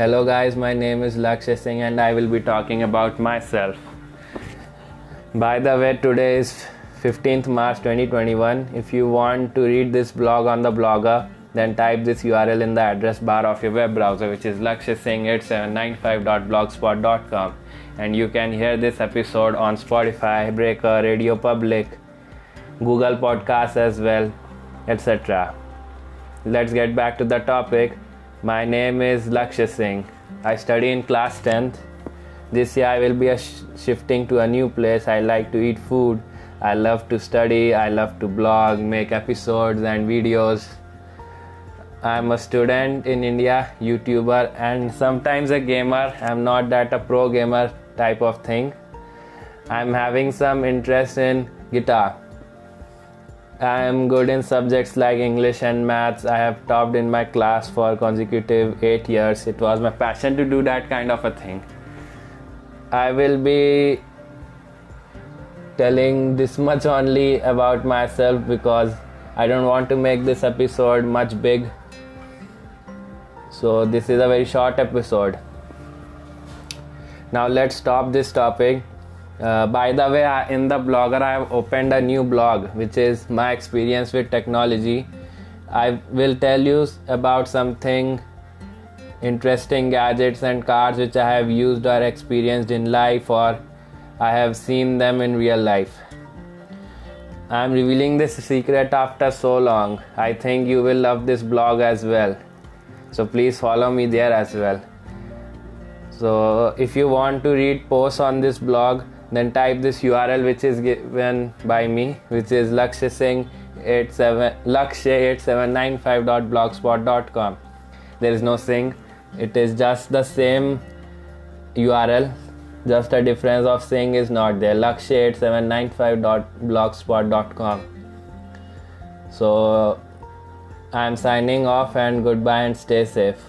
Hello, guys, my name is Lakshya Singh and I will be talking about myself. By the way, today is 15th March 2021. If you want to read this blog on the blogger, then type this URL in the address bar of your web browser, which is lakshyasingh8795.blogspot.com. And you can hear this episode on Spotify, Breaker, Radio Public, Google Podcasts as well, etc. Let's get back to the topic. My name is Lakshya Singh. I study in class 10th. This year I will be sh- shifting to a new place. I like to eat food. I love to study. I love to blog, make episodes and videos. I'm a student in India, YouTuber, and sometimes a gamer. I'm not that a pro gamer type of thing. I'm having some interest in guitar. I am good in subjects like English and maths. I have topped in my class for consecutive 8 years. It was my passion to do that kind of a thing. I will be telling this much only about myself because I don't want to make this episode much big. So, this is a very short episode. Now, let's stop this topic uh, by the way, I, in the blogger, I have opened a new blog which is my experience with technology. I will tell you about something interesting gadgets and cars which I have used or experienced in life or I have seen them in real life. I am revealing this secret after so long. I think you will love this blog as well. So please follow me there as well. So if you want to read posts on this blog, then type this URL which is given by me, which is Lakshya Singh 87 lakshya8795.blogspot.com. There is no Singh it is just the same URL, just a difference of Singh is not there. Lakshya8795.blogspot.com. So I am signing off and goodbye and stay safe.